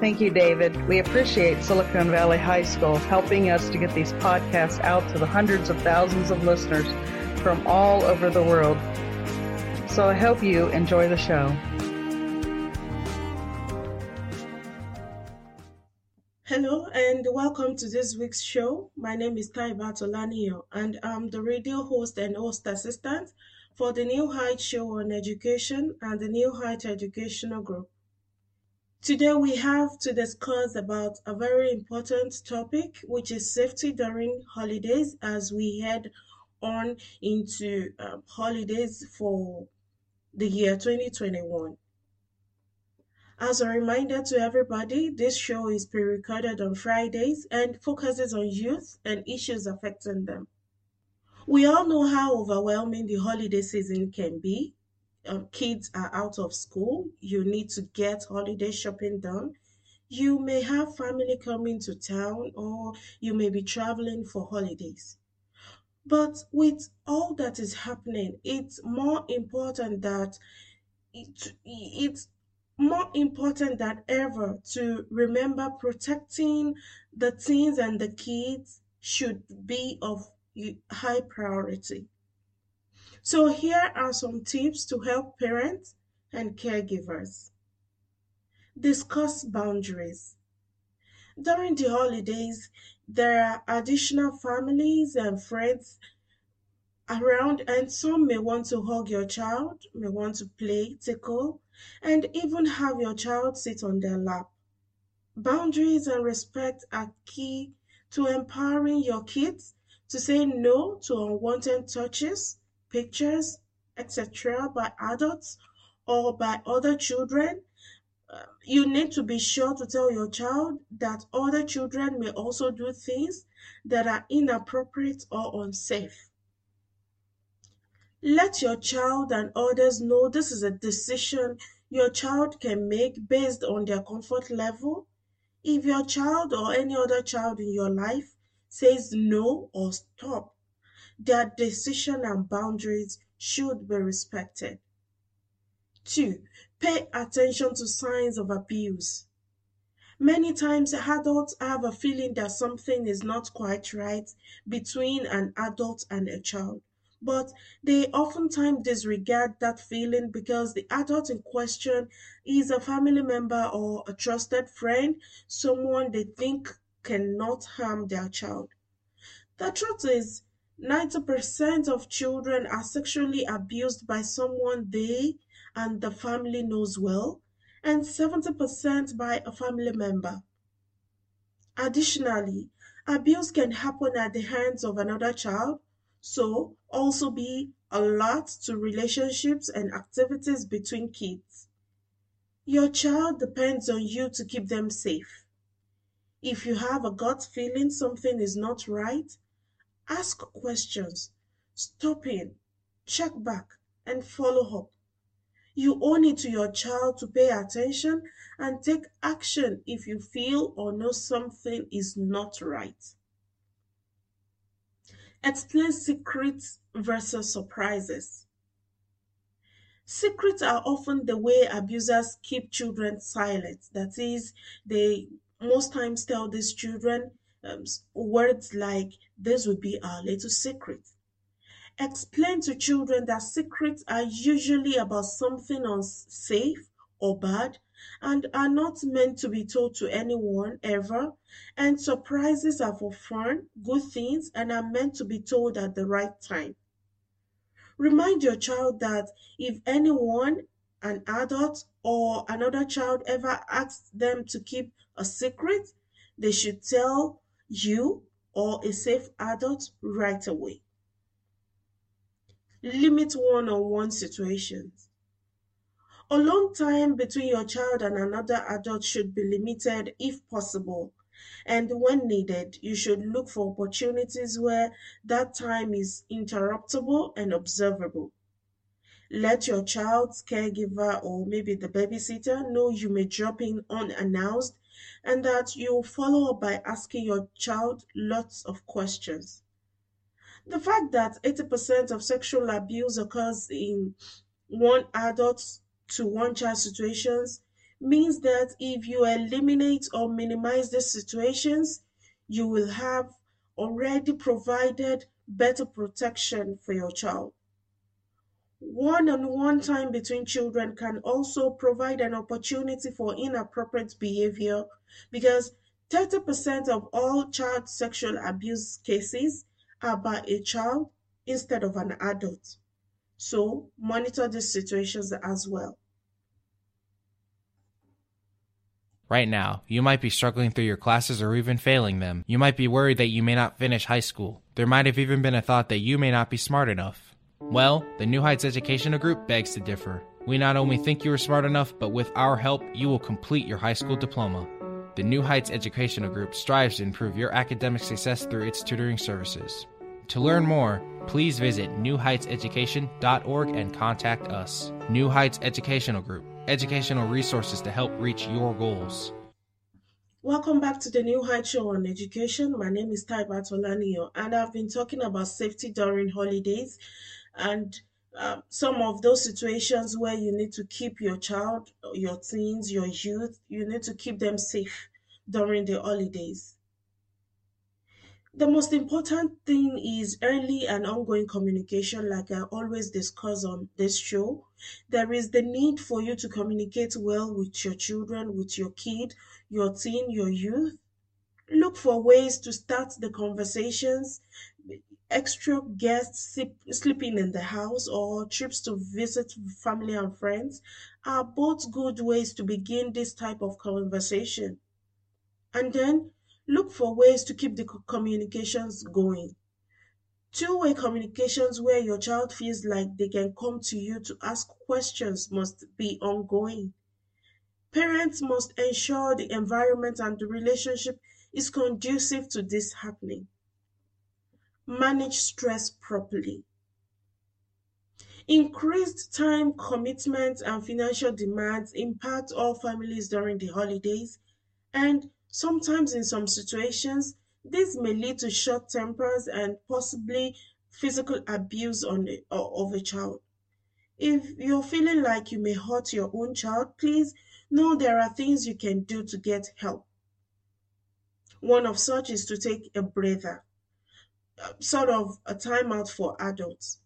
Thank you, David. We appreciate Silicon Valley High School helping us to get these podcasts out to the hundreds of thousands of listeners from all over the world. So I hope you enjoy the show. Hello and welcome to this week's show. My name is Taibat Olaniyan and I'm the radio host and host assistant for the New Heights Show on Education and the New Heights Educational Group. Today we have to discuss about a very important topic which is safety during holidays as we head on into um, holidays for the year 2021. As a reminder to everybody, this show is pre-recorded on Fridays and focuses on youth and issues affecting them. We all know how overwhelming the holiday season can be, um, kids are out of school, you need to get holiday shopping done. You may have family coming to town or you may be traveling for holidays. But with all that is happening, it's more important that it, it's more important than ever to remember protecting the teens and the kids should be of high priority. So here are some tips to help parents and caregivers. Discuss boundaries. During the holidays, there are additional families and friends around and some may want to hug your child, may want to play, tickle, and even have your child sit on their lap. Boundaries and respect are key to empowering your kids to say no to unwanted touches pictures, etc., by adults or by other children, uh, you need to be sure to tell your child that other children may also do things that are inappropriate or unsafe. Let your child and others know this is a decision your child can make based on their comfort level. If your child or any other child in your life says no or stop, their decision and boundaries should be respected. 2. Pay attention to signs of abuse. Many times adults have a feeling that something is not quite right between an adult and a child, but they oftentimes disregard that feeling because the adult in question is a family member or a trusted friend, someone they think cannot harm their child. The truth is, 90% of children are sexually abused by someone they and the family knows well, and 70% by a family member. Additionally, abuse can happen at the hands of another child, so also be alert to relationships and activities between kids. Your child depends on you to keep them safe. If you have a gut feeling something is not right, Ask questions, stop in, check back, and follow up. You owe it to your child to pay attention and take action if you feel or know something is not right. Explain secrets versus surprises. Secrets are often the way abusers keep children silent. That is, they most times tell these children um, words like, This will be our little secret. Explain to children that secrets are usually about something unsafe or bad and are not meant to be told to anyone ever. And surprises are for fun, good things, and are meant to be told at the right time. Remind your child that if anyone, an adult or another child, ever asks them to keep a secret, they should tell you or a safe adult right away. Limit one on one situations. Alone time between your child and another adult should be limited if possible. And when needed, you should look for opportunities where that time is interruptible and observable. Let your child's caregiver or maybe the babysitter know you may drop in unannounced and that you'll follow up by asking your child lots of questions. The fact that 80% of sexual abuse occurs in one adult to one child situations means that if you eliminate or minimize these situations, you will have already provided better protection for your child. One on one time between children can also provide an opportunity for inappropriate behavior because 30% of all child sexual abuse cases are by a child instead of an adult. So, monitor these situations as well. Right now, you might be struggling through your classes or even failing them. You might be worried that you may not finish high school. There might have even been a thought that you may not be smart enough. Well, the New Heights Educational Group begs to differ. We not only think you are smart enough, but with our help, you will complete your high school diploma. The New Heights Educational Group strives to improve your academic success through its tutoring services. To learn more, please visit newheightseducation.org and contact us. New Heights Educational Group educational resources to help reach your goals. Welcome back to the New Heights Show on Education. My name is Taibat Olaniyan, and I've been talking about safety during holidays and uh, some of those situations where you need to keep your child, your teens, your youth, you need to keep them safe during the holidays. The most important thing is early and ongoing communication, like I always discuss on this show. There is the need for you to communicate well with your children, with your kid, your teen, your youth. Look for ways to start the conversations. Extra guests sleeping in the house or trips to visit family and friends are both good ways to begin this type of conversation. And then Look for ways to keep the communications going. Two way communications where your child feels like they can come to you to ask questions must be ongoing. Parents must ensure the environment and the relationship is conducive to this happening. Manage stress properly. Increased time commitments and financial demands impact all families during the holidays, and Sometimes, in some situations, this may lead to short tempers and possibly physical abuse on the, of a child. If you're feeling like you may hurt your own child, please know there are things you can do to get help. One of such is to take a breather, sort of a timeout for adults.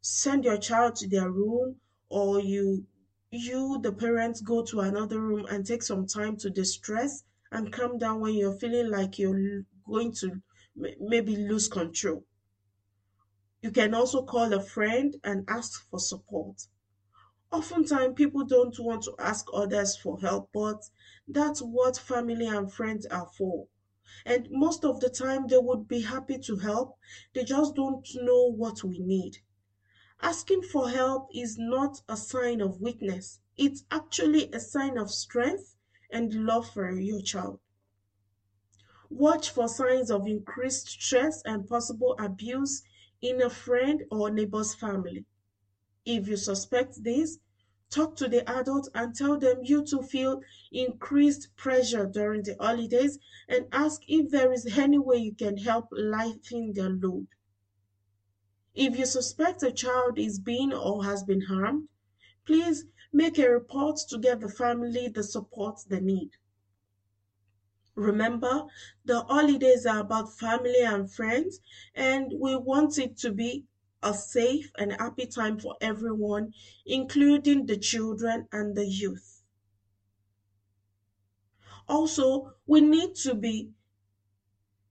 Send your child to their room, or you, you, the parents, go to another room and take some time to distress and calm down when you're feeling like you're going to maybe lose control. You can also call a friend and ask for support. Oftentimes, people don't want to ask others for help, but that's what family and friends are for. And most of the time, they would be happy to help, they just don't know what we need. Asking for help is not a sign of weakness, it's actually a sign of strength and love for your child. Watch for signs of increased stress and possible abuse in a friend or neighbor's family. If you suspect this, talk to the adult and tell them you too feel increased pressure during the holidays and ask if there is any way you can help lighten their load. If you suspect a child is being or has been harmed, please make a report to get the family the support they need. Remember, the holidays are about family and friends, and we want it to be a safe and happy time for everyone, including the children and the youth. Also, we need to be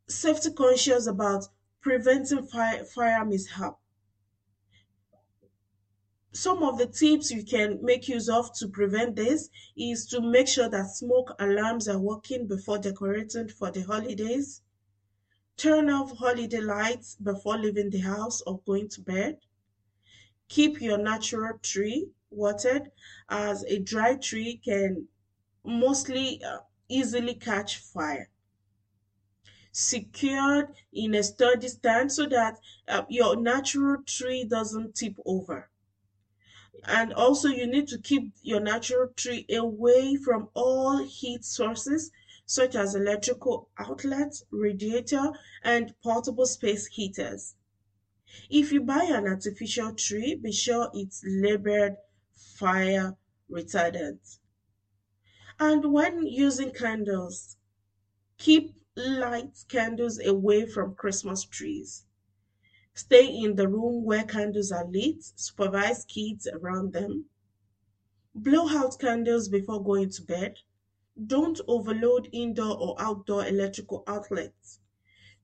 safety conscious about preventing fire, fire mishap. Some of the tips you can make use of to prevent this is to make sure that smoke alarms are working before decorating for the holidays. Turn off holiday lights before leaving the house or going to bed. Keep your natural tree watered as a dry tree can mostly uh, easily catch fire secured in a sturdy stand so that uh, your natural tree doesn't tip over and also you need to keep your natural tree away from all heat sources such as electrical outlets radiator and portable space heaters if you buy an artificial tree be sure it's labeled fire retardant and when using candles keep light candles away from christmas trees Stay in the room where candles are lit. Supervise kids around them. Blow out candles before going to bed. Don't overload indoor or outdoor electrical outlets.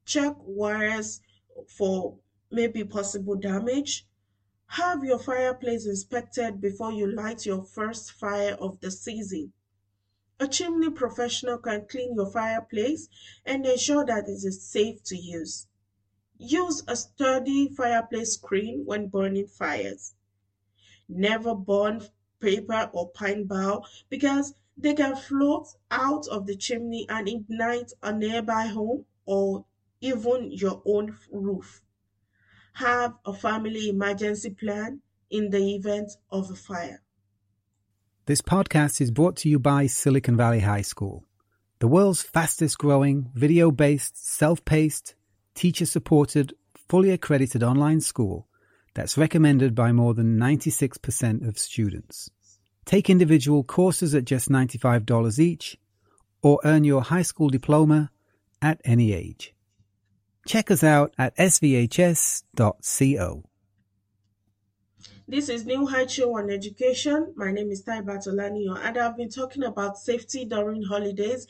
Check wires for maybe possible damage. Have your fireplace inspected before you light your first fire of the season. A chimney professional can clean your fireplace and ensure that it is safe to use. Use a sturdy fireplace screen when burning fires. Never burn paper or pine bough because they can float out of the chimney and ignite a nearby home or even your own roof. Have a family emergency plan in the event of a fire. This podcast is brought to you by Silicon Valley High School, the world's fastest growing, video based, self paced, teacher supported, fully accredited online school that's recommended by more than 96% of students. Take individual courses at just $95 each or earn your high school diploma at any age. Check us out at svhs.co. This is New Heights Show on Education. My name is Tai Batolani, and I've been talking about safety during holidays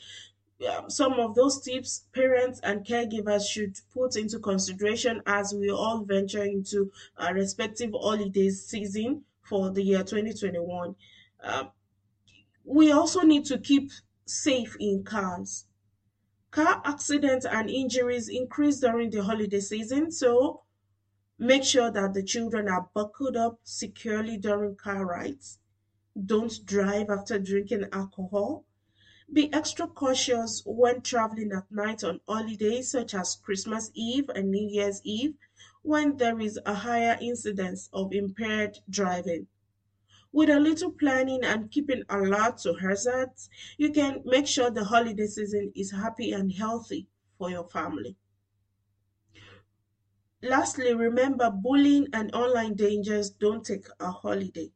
um, some of those tips parents and caregivers should put into consideration as we all venture into our respective holidays season for the year 2021. Um, we also need to keep safe in cars. Car accidents and injuries increase during the holiday season, so make sure that the children are buckled up securely during car rides. Don't drive after drinking alcohol be extra cautious when traveling at night on holidays such as Christmas Eve and New Year's Eve when there is a higher incidence of impaired driving. With a little planning and keeping alert to hazards, you can make sure the holiday season is happy and healthy for your family. Lastly, remember bullying and online dangers don't take a holiday.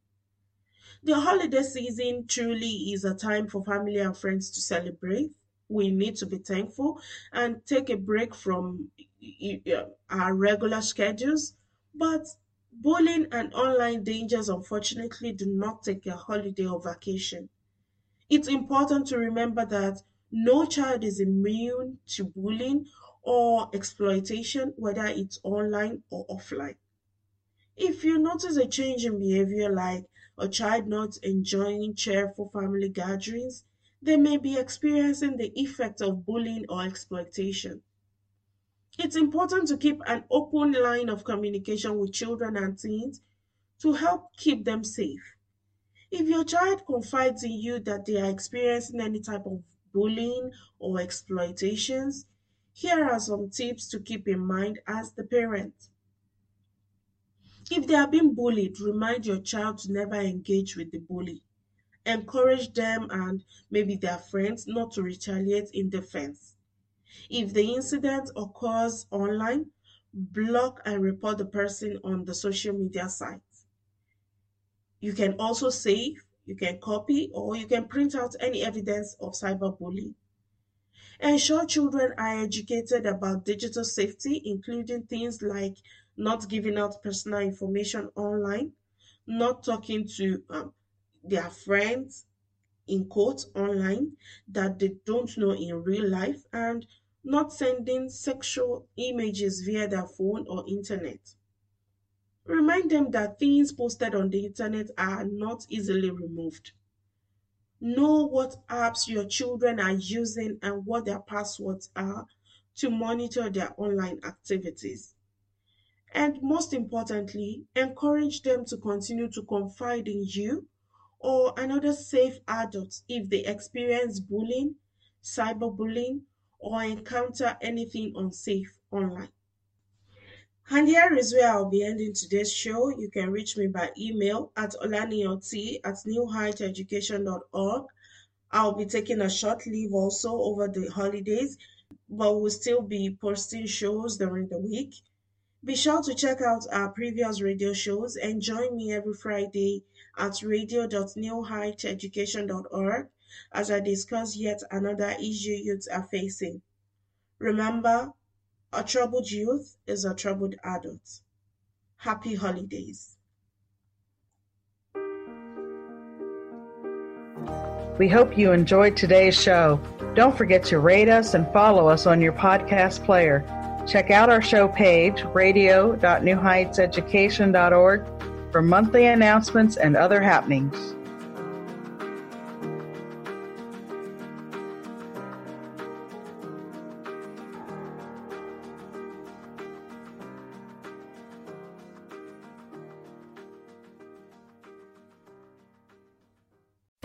The holiday season truly is a time for family and friends to celebrate. We need to be thankful and take a break from our regular schedules. But bullying and online dangers, unfortunately, do not take a holiday or vacation. It's important to remember that no child is immune to bullying or exploitation, whether it's online or offline. If you notice a change in behavior like a child not enjoying cheerful family gatherings, they may be experiencing the effect of bullying or exploitation. It's important to keep an open line of communication with children and teens to help keep them safe. If your child confides in you that they are experiencing any type of bullying or exploitations, here are some tips to keep in mind as the parent. If they are being bullied, remind your child to never engage with the bully. Encourage them and maybe their friends not to retaliate in defense. If the incident occurs online, block and report the person on the social media site. You can also save, you can copy, or you can print out any evidence of cyberbullying. Ensure children are educated about digital safety, including things like not giving out personal information online, not talking to um, their friends in quotes online that they don't know in real life and not sending sexual images via their phone or internet. Remind them that things posted on the internet are not easily removed. Know what apps your children are using and what their passwords are to monitor their online activities. And most importantly, encourage them to continue to confide in you or another safe adult if they experience bullying, cyberbullying, or encounter anything unsafe online. And here is where I'll be ending today's show. You can reach me by email at olaniot at newheighteducation.org. I'll be taking a short leave also over the holidays, but we'll still be posting shows during the week. Be sure to check out our previous radio shows and join me every Friday at radio.newheighteducation.org as I discuss yet another issue youths are facing. Remember, a troubled youth is a troubled adult. Happy holidays. We hope you enjoyed today's show. Don't forget to rate us and follow us on your podcast player. Check out our show page, radio.newheightseducation.org, for monthly announcements and other happenings.